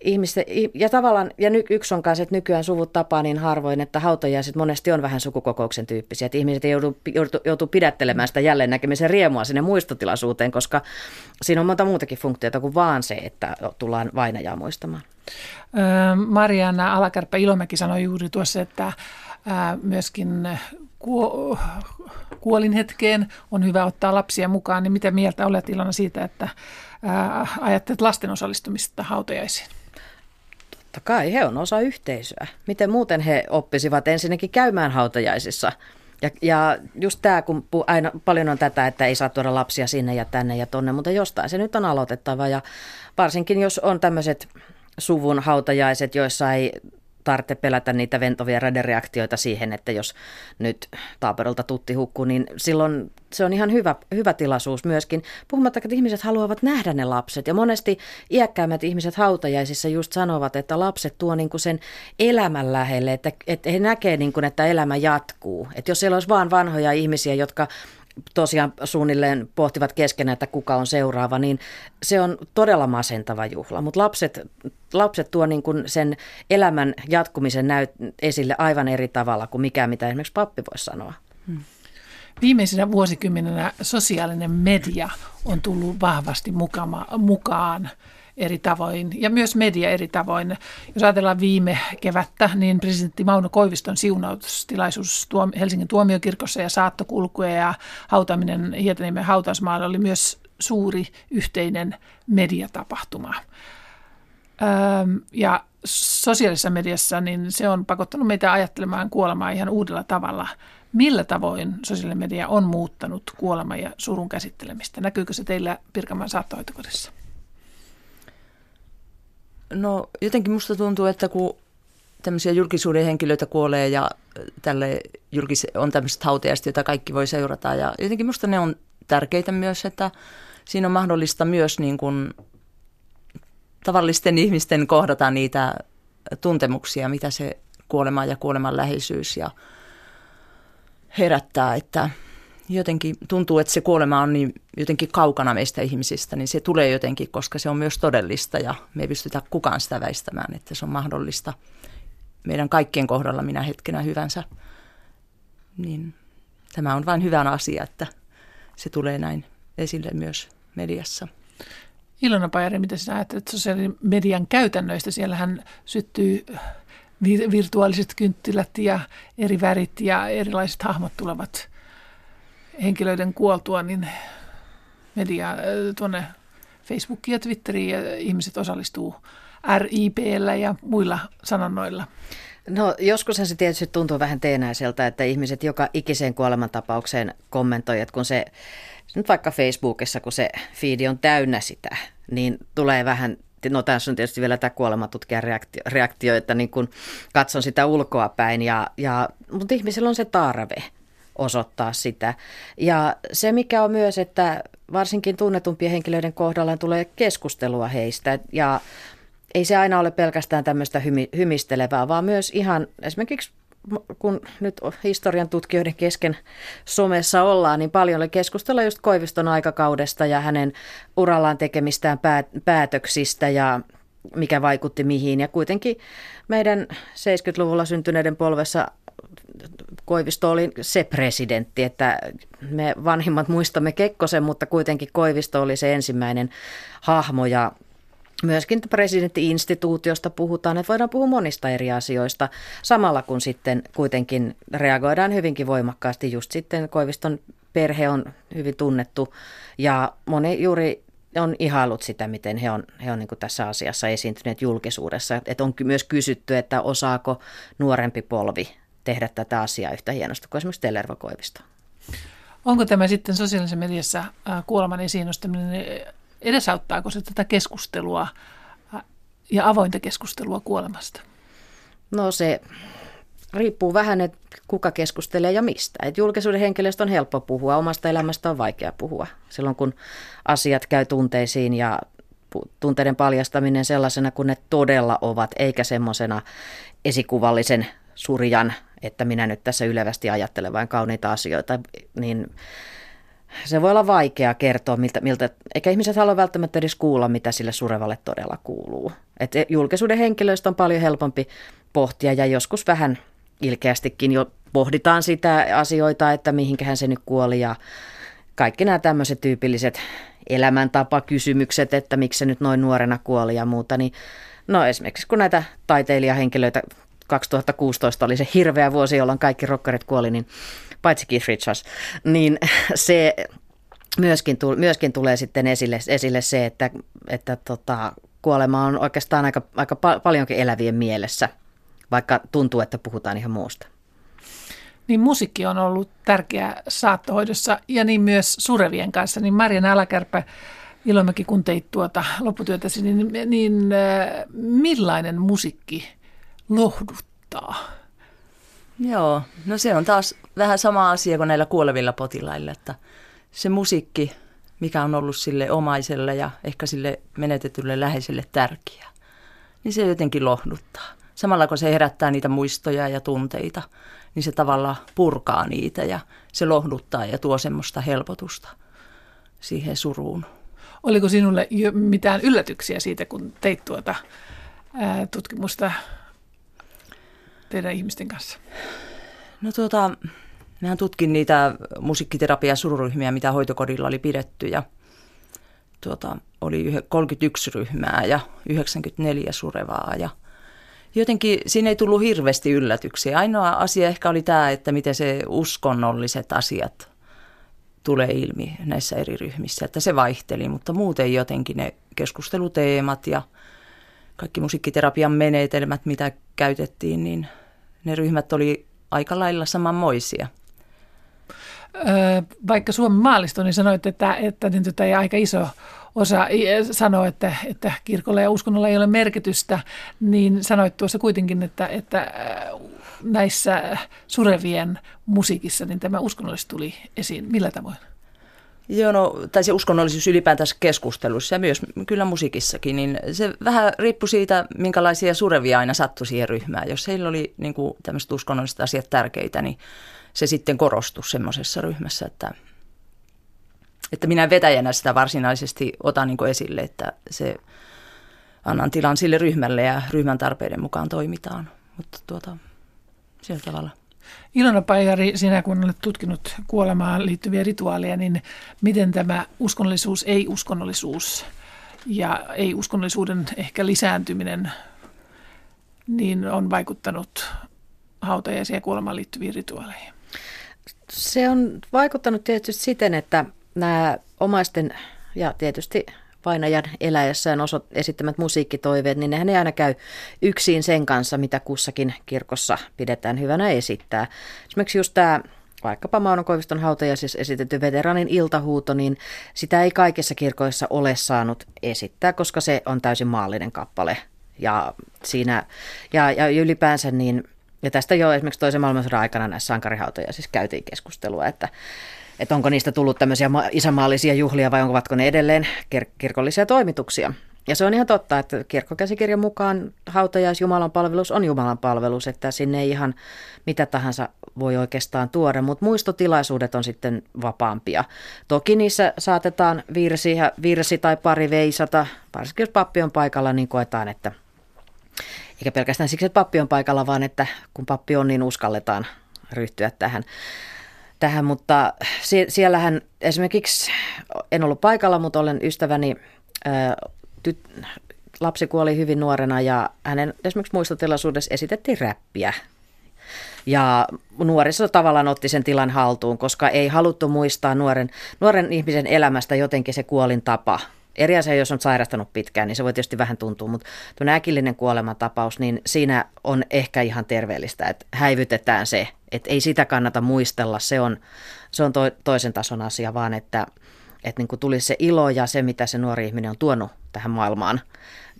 ihmisten, ja tavallaan, ja ny, yksi on kanssa, että nykyään suvut tapaa niin harvoin, että hautajaiset monesti on vähän sukukokouksen tyyppisiä, että ihmiset ei joudu, joudu, joutu pidättelemään sitä jälleen näkemisen riemua sinne muistotilaisuuteen, koska siinä on monta muutakin funktiota kuin vaan se, että tullaan vainajaa muistamaan. Marianna Alakärppä Ilomäki sanoi juuri tuossa, että myöskin kuolin hetkeen on hyvä ottaa lapsia mukaan, niin mitä mieltä olet Ilona siitä, että ajattelet lasten osallistumista hautajaisiin? Totta kai, he on osa yhteisöä. Miten muuten he oppisivat ensinnäkin käymään hautajaisissa? Ja, ja just tämä, kun aina paljon on tätä, että ei saa tuoda lapsia sinne ja tänne ja tonne, mutta jostain se nyt on aloitettava. Ja varsinkin jos on tämmöiset suvun hautajaiset, joissa ei tarvitse pelätä niitä ventovia radereaktioita siihen, että jos nyt taaperolta tutti hukkuu, niin silloin se on ihan hyvä, hyvä tilaisuus myöskin. Puhumattakaan, että ihmiset haluavat nähdä ne lapset. Ja monesti iäkkäämmät ihmiset hautajaisissa just sanovat, että lapset tuo niin kuin sen elämän lähelle, että, että he näkee, niin kuin, että elämä jatkuu. Että jos siellä olisi vaan vanhoja ihmisiä, jotka tosiaan suunnilleen pohtivat keskenään, että kuka on seuraava, niin se on todella masentava juhla. Mutta lapset, lapset tuo niin kuin sen elämän jatkumisen näyt esille aivan eri tavalla kuin mikä, mitä esimerkiksi pappi voisi sanoa. Hmm. Viimeisenä vuosikymmenenä sosiaalinen media on tullut vahvasti mukama, mukaan eri tavoin ja myös media eri tavoin. Jos ajatellaan viime kevättä, niin presidentti Mauno Koiviston siunaustilaisuus Helsingin tuomiokirkossa ja saattokulkuja ja hautaminen Hietaniemen hautausmaalla oli myös suuri yhteinen mediatapahtuma. ja sosiaalisessa mediassa niin se on pakottanut meitä ajattelemaan kuolemaa ihan uudella tavalla. Millä tavoin sosiaalinen media on muuttanut kuolema ja surun käsittelemistä? Näkyykö se teillä Pirkanmaan saattohoitokodissa? No jotenkin musta tuntuu, että kun tämmöisiä julkisuuden henkilöitä kuolee ja tälle julkis- on tämmöiset hautajaiset, joita kaikki voi seurata. Ja jotenkin musta ne on tärkeitä myös, että siinä on mahdollista myös niin kuin tavallisten ihmisten kohdata niitä tuntemuksia, mitä se kuolema ja kuoleman läheisyys ja herättää, että jotenkin tuntuu, että se kuolema on niin jotenkin kaukana meistä ihmisistä, niin se tulee jotenkin, koska se on myös todellista ja me ei pystytä kukaan sitä väistämään, että se on mahdollista meidän kaikkien kohdalla minä hetkenä hyvänsä. Niin tämä on vain hyvä asia, että se tulee näin esille myös mediassa. Ilona Pajari, mitä sinä ajattelet sosiaalisen median käytännöistä? Siellähän syttyy virtuaaliset kynttilät ja eri värit ja erilaiset hahmot tulevat henkilöiden kuoltua, niin media äh, tuonne Facebookiin ja Twitteriin ja ihmiset osallistuu RIPllä ja muilla sanonnoilla. No joskus se tietysti tuntuu vähän teenäiseltä, että ihmiset joka ikiseen kuolemantapaukseen kommentoi, että kun se, nyt vaikka Facebookissa, kun se feedi on täynnä sitä, niin tulee vähän no tässä on tietysti vielä tämä kuolematutkijan reaktio, reaktio että niin kun katson sitä ulkoa päin, ja, ja, mutta ihmisillä on se tarve osoittaa sitä. Ja se mikä on myös, että varsinkin tunnetumpien henkilöiden kohdalla tulee keskustelua heistä ja ei se aina ole pelkästään tämmöistä hymi, hymistelevää, vaan myös ihan esimerkiksi kun nyt historian tutkijoiden kesken somessa ollaan, niin paljon oli keskustella just Koiviston aikakaudesta ja hänen urallaan tekemistään päätöksistä ja mikä vaikutti mihin. Ja kuitenkin meidän 70-luvulla syntyneiden polvessa Koivisto oli se presidentti, että me vanhimmat muistamme Kekkosen, mutta kuitenkin Koivisto oli se ensimmäinen hahmo ja Myöskin presidenttiinstituutiosta puhutaan, että voidaan puhua monista eri asioista, samalla kun sitten kuitenkin reagoidaan hyvinkin voimakkaasti. Just sitten Koiviston perhe on hyvin tunnettu ja moni juuri on ihailut sitä, miten he on, he on niin tässä asiassa esiintyneet julkisuudessa. Et on myös kysytty, että osaako nuorempi polvi tehdä tätä asiaa yhtä hienosti kuin esimerkiksi Tellervo Koivisto. Onko tämä sitten sosiaalisessa mediassa kuoleman esiin nostaminen, edesauttaako se tätä keskustelua ja avointa keskustelua kuolemasta? No se riippuu vähän, että kuka keskustelee ja mistä. Et julkisuuden henkilöstä on helppo puhua, omasta elämästä on vaikea puhua. Silloin kun asiat käy tunteisiin ja tunteiden paljastaminen sellaisena kuin ne todella ovat, eikä semmoisena esikuvallisen surjan, että minä nyt tässä ylevästi ajattelen vain kauniita asioita, niin se voi olla vaikea kertoa, miltä, miltä, eikä ihmiset halua välttämättä edes kuulla, mitä sille surevalle todella kuuluu. Et julkisuuden henkilöistä on paljon helpompi pohtia ja joskus vähän ilkeästikin jo pohditaan sitä asioita, että mihinkähän se nyt kuoli ja kaikki nämä tämmöiset tyypilliset elämäntapakysymykset, että miksi se nyt noin nuorena kuoli ja muuta, niin no esimerkiksi kun näitä taiteilijahenkilöitä 2016 oli se hirveä vuosi, jolloin kaikki rockerit kuoli, niin paitsi Keith Richards, niin se myöskin, myöskin tulee sitten esille, esille se, että, että tota, kuolema on oikeastaan aika, aika paljonkin elävien mielessä, vaikka tuntuu, että puhutaan ihan muusta. Niin musiikki on ollut tärkeä saattohoidossa ja niin myös surevien kanssa. Niin Marjan Alakärpä, Ilomäki, kun teit tuota lopputyötäsi, niin, niin äh, millainen musiikki lohduttaa? Joo, no se on taas vähän sama asia kuin näillä kuolevilla potilailla, että se musiikki, mikä on ollut sille omaiselle ja ehkä sille menetetylle läheiselle tärkeä, niin se jotenkin lohduttaa. Samalla kun se herättää niitä muistoja ja tunteita, niin se tavallaan purkaa niitä ja se lohduttaa ja tuo semmoista helpotusta siihen suruun. Oliko sinulle mitään yllätyksiä siitä, kun teit tuota tutkimusta teidän ihmisten kanssa? No tuota, mehän tutkin niitä musiikkiterapia- sururyhmiä, mitä hoitokodilla oli pidetty ja tuota, oli 31 ryhmää ja 94 surevaa ja jotenkin siinä ei tullut hirveästi yllätyksiä. Ainoa asia ehkä oli tämä, että miten se uskonnolliset asiat tulee ilmi näissä eri ryhmissä, että se vaihteli, mutta muuten jotenkin ne keskusteluteemat ja kaikki musiikkiterapian menetelmät, mitä käytettiin, niin ne ryhmät oli aika lailla samanmoisia. Vaikka Suomen maalisto, niin sanoit, että, että niin tota, aika iso osa sanoo, että, että kirkolla ja uskonnolla ei ole merkitystä, niin sanoit tuossa kuitenkin, että, että näissä surevien musiikissa niin tämä uskonnollisuus tuli esiin. Millä tavoin? Joo, no, tai se uskonnollisuus ylipäätänsä keskustelussa ja myös kyllä musiikissakin, niin se vähän riippui siitä, minkälaisia surevia aina sattui siihen ryhmään. Jos heillä oli niin kuin, tämmöiset uskonnolliset asiat tärkeitä, niin se sitten korostui semmoisessa ryhmässä, että, että minä vetäjänä sitä varsinaisesti otan niin esille, että se annan tilan sille ryhmälle ja ryhmän tarpeiden mukaan toimitaan. Mutta tuota, sillä tavalla. Ilona Pajari, sinä kun olet tutkinut kuolemaan liittyviä rituaaleja, niin miten tämä uskonnollisuus, ei-uskonnollisuus ja ei-uskonnollisuuden ehkä lisääntyminen niin on vaikuttanut hautajaisiin ja kuolemaan liittyviin rituaaleihin? Se on vaikuttanut tietysti siten, että nämä omaisten ja tietysti painajan eläjässään osot, esittämät musiikkitoiveet, niin nehän ei aina käy yksin sen kanssa, mitä kussakin kirkossa pidetään hyvänä esittää. Esimerkiksi just tämä vaikkapa Mauno Koiviston hautajaisissa esitetty veteraanin iltahuuto, niin sitä ei kaikissa kirkoissa ole saanut esittää, koska se on täysin maallinen kappale. Ja, siinä, ja, ja ylipäänsä niin, ja tästä jo esimerkiksi toisen maailmansodan aikana näissä sankarihautajaisissa käytiin keskustelua, että että onko niistä tullut tämmöisiä isämaallisia juhlia vai onko ne edelleen kir- kirkollisia toimituksia. Ja se on ihan totta, että kirkkokäsikirjan mukaan hautajais Jumalan palvelus on Jumalan palvelus, että sinne ei ihan mitä tahansa voi oikeastaan tuoda, mutta muistotilaisuudet on sitten vapaampia. Toki niissä saatetaan virsi, virsi tai pari veisata, varsinkin jos pappi on paikalla, niin koetaan, että eikä pelkästään siksi, että pappi on paikalla, vaan että kun pappi on, niin uskalletaan ryhtyä tähän tähän, mutta siellähän esimerkiksi, en ollut paikalla, mutta olen ystäväni, ää, tyt, lapsi kuoli hyvin nuorena ja hänen esimerkiksi muistotilaisuudessa esitettiin räppiä. Ja nuoriso tavallaan otti sen tilan haltuun, koska ei haluttu muistaa nuoren, nuoren ihmisen elämästä jotenkin se kuolin tapa. Eri asia, jos on sairastanut pitkään, niin se voi tietysti vähän tuntua, mutta tuo äkillinen kuolemantapaus, niin siinä on ehkä ihan terveellistä, että häivytetään se että ei sitä kannata muistella, se on, se on to, toisen tason asia, vaan että, että niin tulisi se ilo ja se, mitä se nuori ihminen on tuonut tähän maailmaan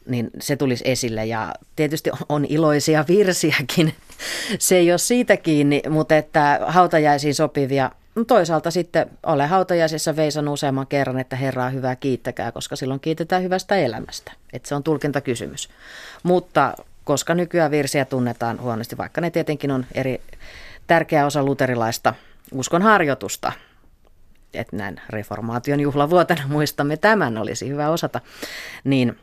niin se tulisi esille. Ja tietysti on iloisia virsiäkin, [laughs] se ei ole siitä kiinni, mutta että hautajaisiin sopivia No toisaalta sitten ole hautajaisissa veisan useamman kerran, että Herraa hyvää kiittäkää, koska silloin kiitetään hyvästä elämästä. Että se on tulkintakysymys. Mutta koska nykyään virsiä tunnetaan huonosti, vaikka ne tietenkin on eri tärkeä osa luterilaista uskon harjoitusta, että näin reformaation juhlavuotena [laughs] muistamme tämän, olisi hyvä osata, niin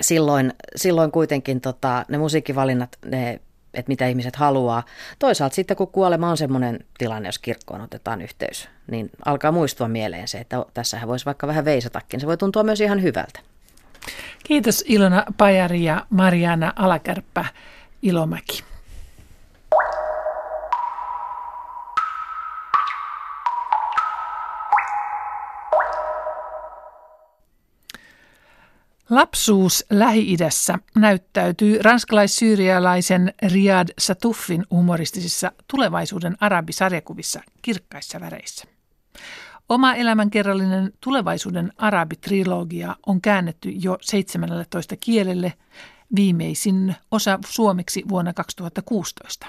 silloin, silloin kuitenkin tota, ne musiikkivalinnat, ne että mitä ihmiset haluaa. Toisaalta sitten kun kuolema on semmoinen tilanne, jos kirkkoon otetaan yhteys, niin alkaa muistua mieleen se, että tässähän voisi vaikka vähän veisatakin. Se voi tuntua myös ihan hyvältä. Kiitos Ilona Pajari ja Mariana Alakärppä Ilomäki. Lapsuus Lähi-idässä näyttäytyy ranskalais-syyrialaisen Riyad Satuffin humoristisissa tulevaisuuden arabisarjakuvissa kirkkaissa väreissä. Oma elämänkerrallinen tulevaisuuden arabitrilogia on käännetty jo 17 kielelle, viimeisin osa suomeksi vuonna 2016.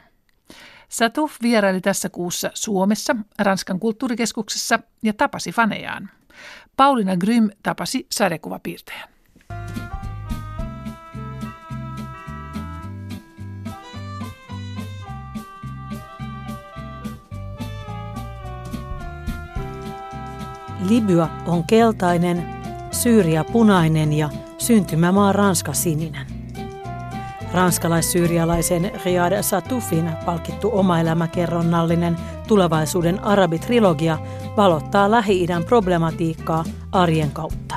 Satuf vieraili tässä kuussa Suomessa, Ranskan kulttuurikeskuksessa ja tapasi fanejaan. Paulina Grym tapasi sarjakuvapiirtäjän. Libya on keltainen, Syyria punainen ja syntymämaa Ranska sininen. Ranskalais-syyrialaisen Riyad Satufin palkittu omaelämäkerronnallinen tulevaisuuden arabitrilogia valottaa Lähi-idän problematiikkaa arjen kautta.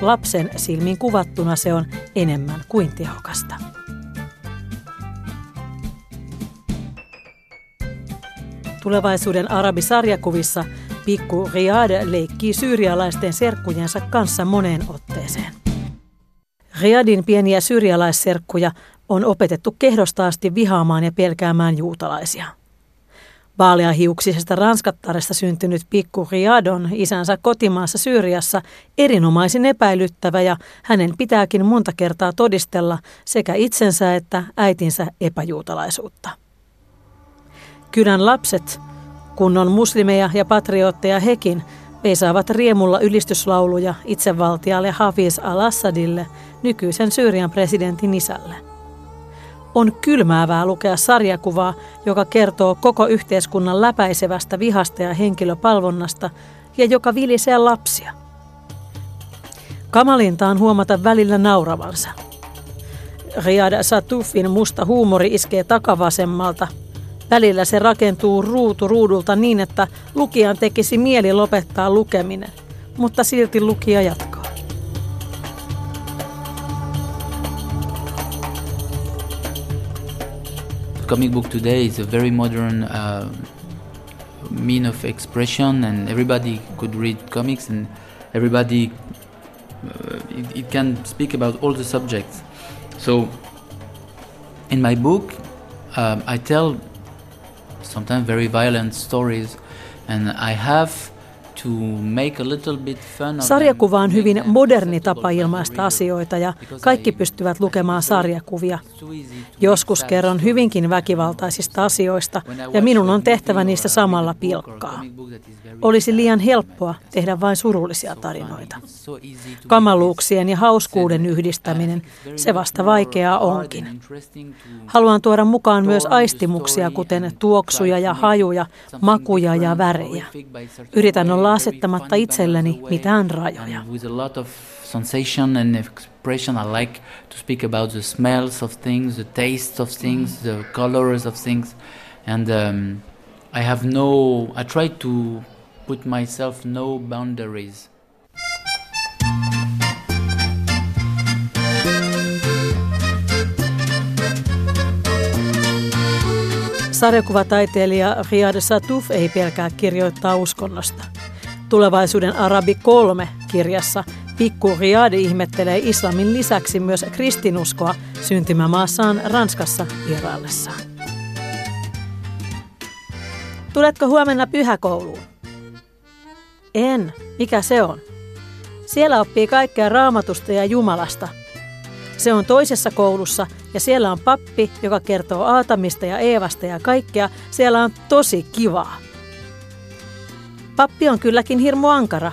Lapsen silmin kuvattuna se on enemmän kuin tehokasta. Tulevaisuuden arabisarjakuvissa Pikku Riyad leikkii syyrialaisten serkkujensa kanssa moneen otteeseen. Riyadin pieniä syyrialaisserkkuja on opetettu kehdostaasti vihaamaan ja pelkäämään juutalaisia. Vaaleahiuksisesta ranskattaresta syntynyt pikku Riyad on isänsä kotimaassa Syyriassa erinomaisen epäilyttävä ja hänen pitääkin monta kertaa todistella sekä itsensä että äitinsä epäjuutalaisuutta. Kylän lapset Kunnon muslimeja ja patriotteja hekin veisaavat riemulla ylistyslauluja itsevaltialle Hafiz al-Assadille, nykyisen Syyrian presidentin isälle. On kylmäävää lukea sarjakuvaa, joka kertoo koko yhteiskunnan läpäisevästä vihasta ja henkilöpalvonnasta ja joka vilisee lapsia. Kamalinta on huomata välillä nauravansa. Riyad Satufin musta huumori iskee takavasemmalta – Välillä se rakentuu ruutu ruudulta niin, että lukijan tekisi mieli lopettaa lukeminen, mutta silti lukija jatkaa. Comic book today is a very modern uh, mean of expression, and everybody could read comics, and everybody uh, it, it can speak about all the subjects. So, in my book, um, I tell sometimes very violent stories, and I have Sarjakuva on hyvin moderni tapa ilmaista asioita ja kaikki pystyvät lukemaan sarjakuvia. Joskus kerron hyvinkin väkivaltaisista asioista ja minun on tehtävä niistä samalla pilkkaa. Olisi liian helppoa tehdä vain surullisia tarinoita. Kamaluuksien ja hauskuuden yhdistäminen, se vasta vaikeaa onkin. Haluan tuoda mukaan myös aistimuksia, kuten tuoksuja ja hajuja, makuja ja värejä. Yritän olla asettamatta itselleni mitään rajoja. sensation and expression. I like to speak about the smells of things, the tastes of things, the colors of things, and um, I have no. I try to put myself no boundaries. Sarjakuvataiteilija Riyad Satuf ei pelkää kirjoittaa uskonnosta. Tulevaisuuden Arabi 3 kirjassa Pikku Riyad ihmettelee islamin lisäksi myös kristinuskoa syntymämaassaan Ranskassa vieraillessaan. Tuletko huomenna pyhäkouluun? En. Mikä se on? Siellä oppii kaikkea raamatusta ja Jumalasta. Se on toisessa koulussa ja siellä on pappi, joka kertoo Aatamista ja Eevasta ja kaikkea. Siellä on tosi kivaa. Pappi on kylläkin hirmu ankara.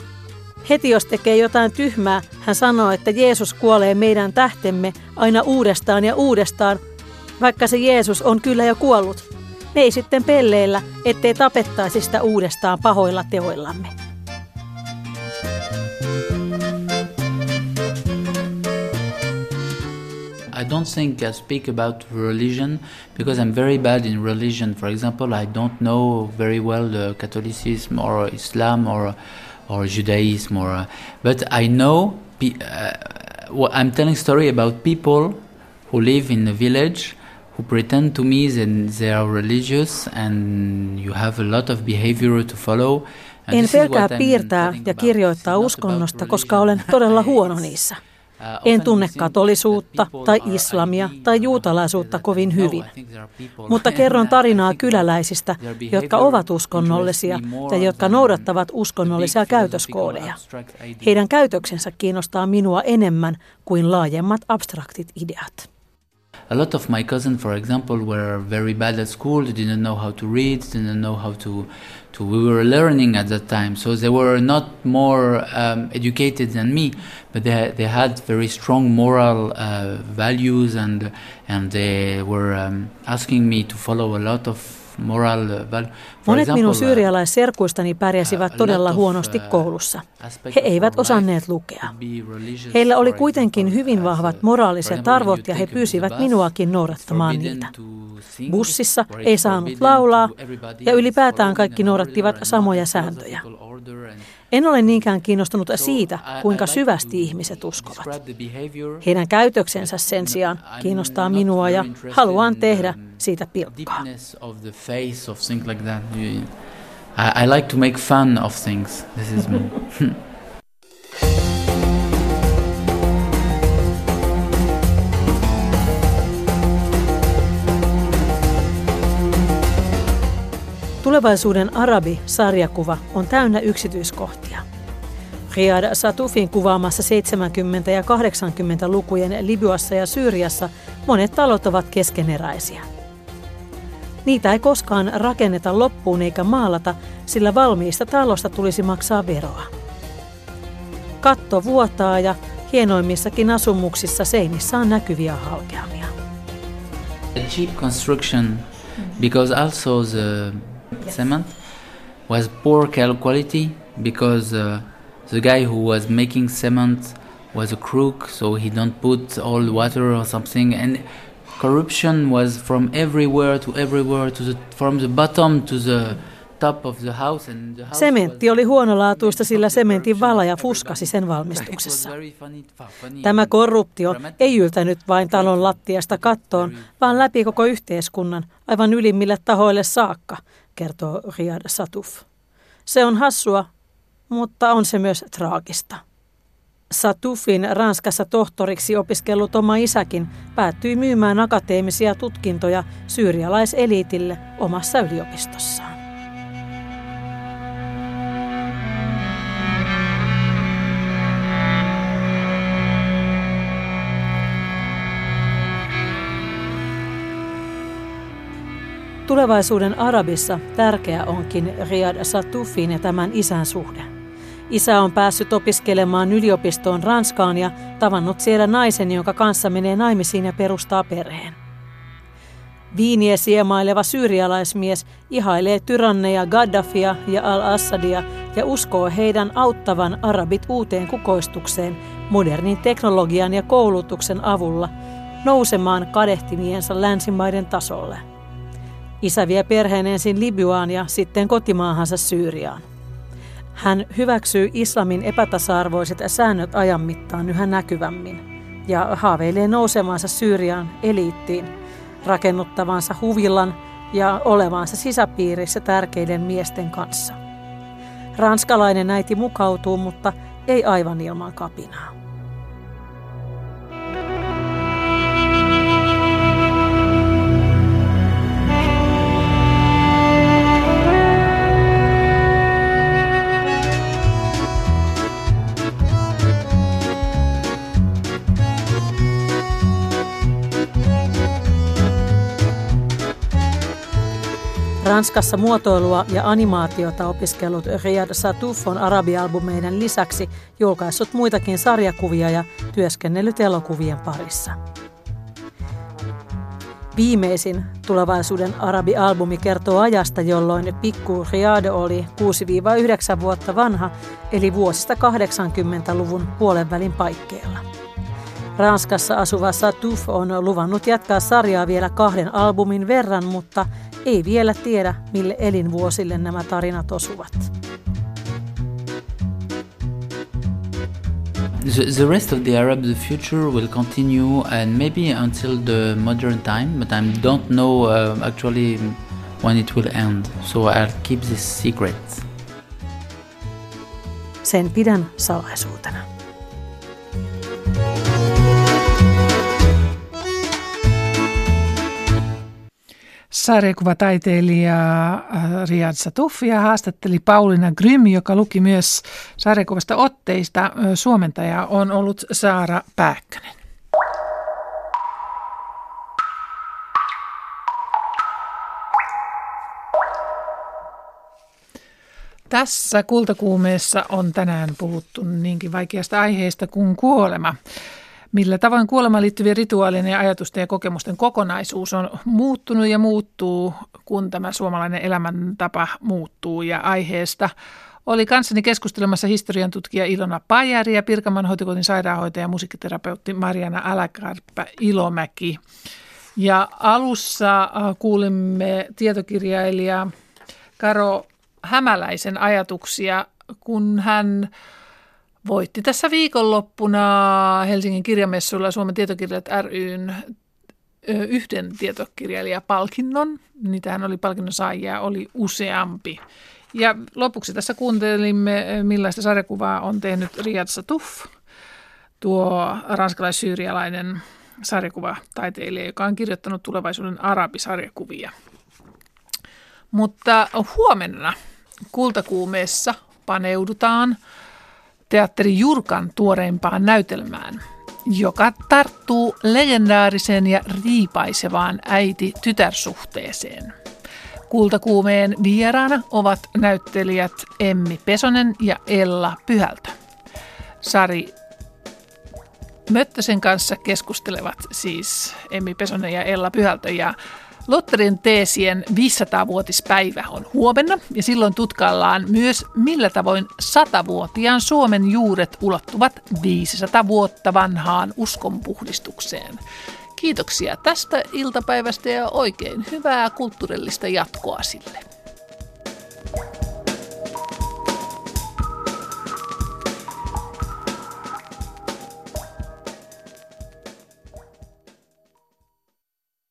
Heti jos tekee jotain tyhmää, hän sanoo, että Jeesus kuolee meidän tähtemme aina uudestaan ja uudestaan, vaikka se Jeesus on kyllä jo kuollut. Me ei sitten pelleillä, ettei tapettaisi sitä uudestaan pahoilla teoillamme. I don't think I speak about religion because I'm very bad in religion. For example, I don't know very well the Catholicism or Islam or or Judaism or, uh, but I know. Uh, I'm telling story about people who live in a village who pretend to me that they are religious and you have a lot of behavior to follow. En pelkää piirtää ja kirjoittaa uskonnosta, koska olen todella huono [laughs] niissä. En tunne katolisuutta tai islamia tai juutalaisuutta kovin hyvin, mutta [laughs] kerron tarinaa kyläläisistä, jotka ovat uskonnollisia ja jotka noudattavat uskonnollisia käytöskoodeja. Heidän käytöksensä kiinnostaa minua enemmän kuin laajemmat abstraktit ideat. a lot of my cousins, for example, were very bad at school. They didn't know how to read, didn't know how to, to. We were learning at that time, so they were not more um, educated than me, but they they had very strong moral uh, values, and and they were um, asking me to follow a lot of. Monet minun uh, syyrialaisserkuistani pärjäsivät todella huonosti koulussa. He eivät osanneet lukea. Heillä oli kuitenkin hyvin vahvat moraaliset arvot ja he pyysivät minuakin noudattamaan niitä. Bussissa ei saanut laulaa ja ylipäätään kaikki noudattivat samoja sääntöjä. En ole niinkään kiinnostunut siitä, kuinka syvästi ihmiset uskovat. Heidän käytöksensä sen sijaan kiinnostaa minua ja haluan tehdä siitä pilkkaa. I like to make fun of things. This is me. [laughs] [laughs] Tulevaisuuden arabi-sarjakuva on täynnä yksityiskohtia. Riyad Satufin kuvaamassa 70- ja 80-lukujen Libyassa ja Syyriassa monet talot ovat keskeneräisiä. Niitä ei koskaan rakenneta loppuun eikä maalata, sillä valmiista talosta tulisi maksaa veroa. Katto vuotaa ja hienoimmissakin asumuksissa seinissä on näkyviä halkeamia. Cheap construction because also the cement was poor quality because uh, the guy who was making cement was a crook, so he don't put all water or something, and corruption was from everywhere to everywhere, to the, from the bottom to the top of the house. And the house Sementti oli huonolaatuista, sillä sementin valaja fuskasi sen valmistuksessa. Tämä korruptio ei yltänyt vain talon lattiasta kattoon, vaan läpi koko yhteiskunnan, aivan ylimmille tahoille saakka – kertoo Riyad Satuf. Se on hassua, mutta on se myös traagista. Satufin Ranskassa tohtoriksi opiskellut oma isäkin päättyi myymään akateemisia tutkintoja syyrialaiseliitille omassa yliopistossaan. Tulevaisuuden Arabissa tärkeä onkin Riyad Satufin ja tämän isän suhde. Isä on päässyt opiskelemaan yliopistoon Ranskaan ja tavannut siellä naisen, jonka kanssa menee naimisiin ja perustaa perheen. Viiniä siemaileva syyrialaismies ihailee tyranneja Gaddafia ja al-Assadia ja uskoo heidän auttavan arabit uuteen kukoistukseen modernin teknologian ja koulutuksen avulla nousemaan kadehtimiensa länsimaiden tasolle – Isä vie perheen ensin Libyaan ja sitten kotimaahansa Syyriaan. Hän hyväksyy islamin epätasa-arvoiset säännöt ajan mittaan yhä näkyvämmin ja haaveilee nousemaansa Syyriaan eliittiin, rakennuttavansa huvillan ja olevansa sisäpiirissä tärkeiden miesten kanssa. Ranskalainen äiti mukautuu, mutta ei aivan ilman kapinaa. Ranskassa muotoilua ja animaatiota opiskellut Riyad Satouf on arabialbumeiden lisäksi julkaissut muitakin sarjakuvia ja työskennellyt elokuvien parissa. Viimeisin tulevaisuuden arabialbumi kertoo ajasta, jolloin Pikku Riyad oli 6-9 vuotta vanha, eli vuosista 80-luvun puolenvälin paikkeilla. Ranskassa asuva Satouf on luvannut jatkaa sarjaa vielä kahden albumin verran, mutta ei vielä tiedä, mille elinvuosille nämä tarinat osuvat. The, the rest of the Arab the future will continue and maybe until the modern time, but I don't know uh, actually when it will end. So I'll keep this secret. Sen pidän salaisuutena. Sarjakuvataiteilija äh, Riyad Satufia haastatteli Paulina Grym, joka luki myös sarjakuvasta otteista. Suomentaja on ollut Saara Pääkkönen. Tässä kultakuumeessa on tänään puhuttu niinkin vaikeasta aiheesta kuin kuolema. Millä tavoin kuolemaan liittyvien rituaalien ja ajatusten ja kokemusten kokonaisuus on muuttunut ja muuttuu, kun tämä suomalainen elämäntapa muuttuu ja aiheesta oli kanssani keskustelemassa historian tutkija Ilona Pajari ja Pirkanmaan hoitokotin sairaanhoitaja ja musiikkiterapeutti Mariana Äläkärppä Ilomäki. Ja alussa äh, kuulimme tietokirjailija Karo Hämäläisen ajatuksia, kun hän voitti tässä viikonloppuna Helsingin kirjamessuilla Suomen tietokirjat ryn yhden tietokirjailijapalkinnon. Niitähän oli palkinnon saajia, oli useampi. Ja lopuksi tässä kuuntelimme, millaista sarjakuvaa on tehnyt Riyad Satuf, tuo ranskalais-syyrialainen sarjakuvataiteilija, joka on kirjoittanut tulevaisuuden arabisarjakuvia. Mutta huomenna kultakuumeessa paneudutaan – teatteri Jurkan tuoreimpaan näytelmään, joka tarttuu legendaariseen ja riipaisevaan äiti-tytärsuhteeseen. Kultakuumeen vieraana ovat näyttelijät Emmi Pesonen ja Ella Pyhältä. Sari Möttösen kanssa keskustelevat siis Emmi Pesonen ja Ella Pyhältä ja Lotterin teesien 500-vuotispäivä on huomenna ja silloin tutkaillaan myös millä tavoin 100-vuotiaan Suomen juuret ulottuvat 500 vuotta vanhaan uskonpuhdistukseen. Kiitoksia tästä iltapäivästä ja oikein hyvää kulttuurillista jatkoa sille.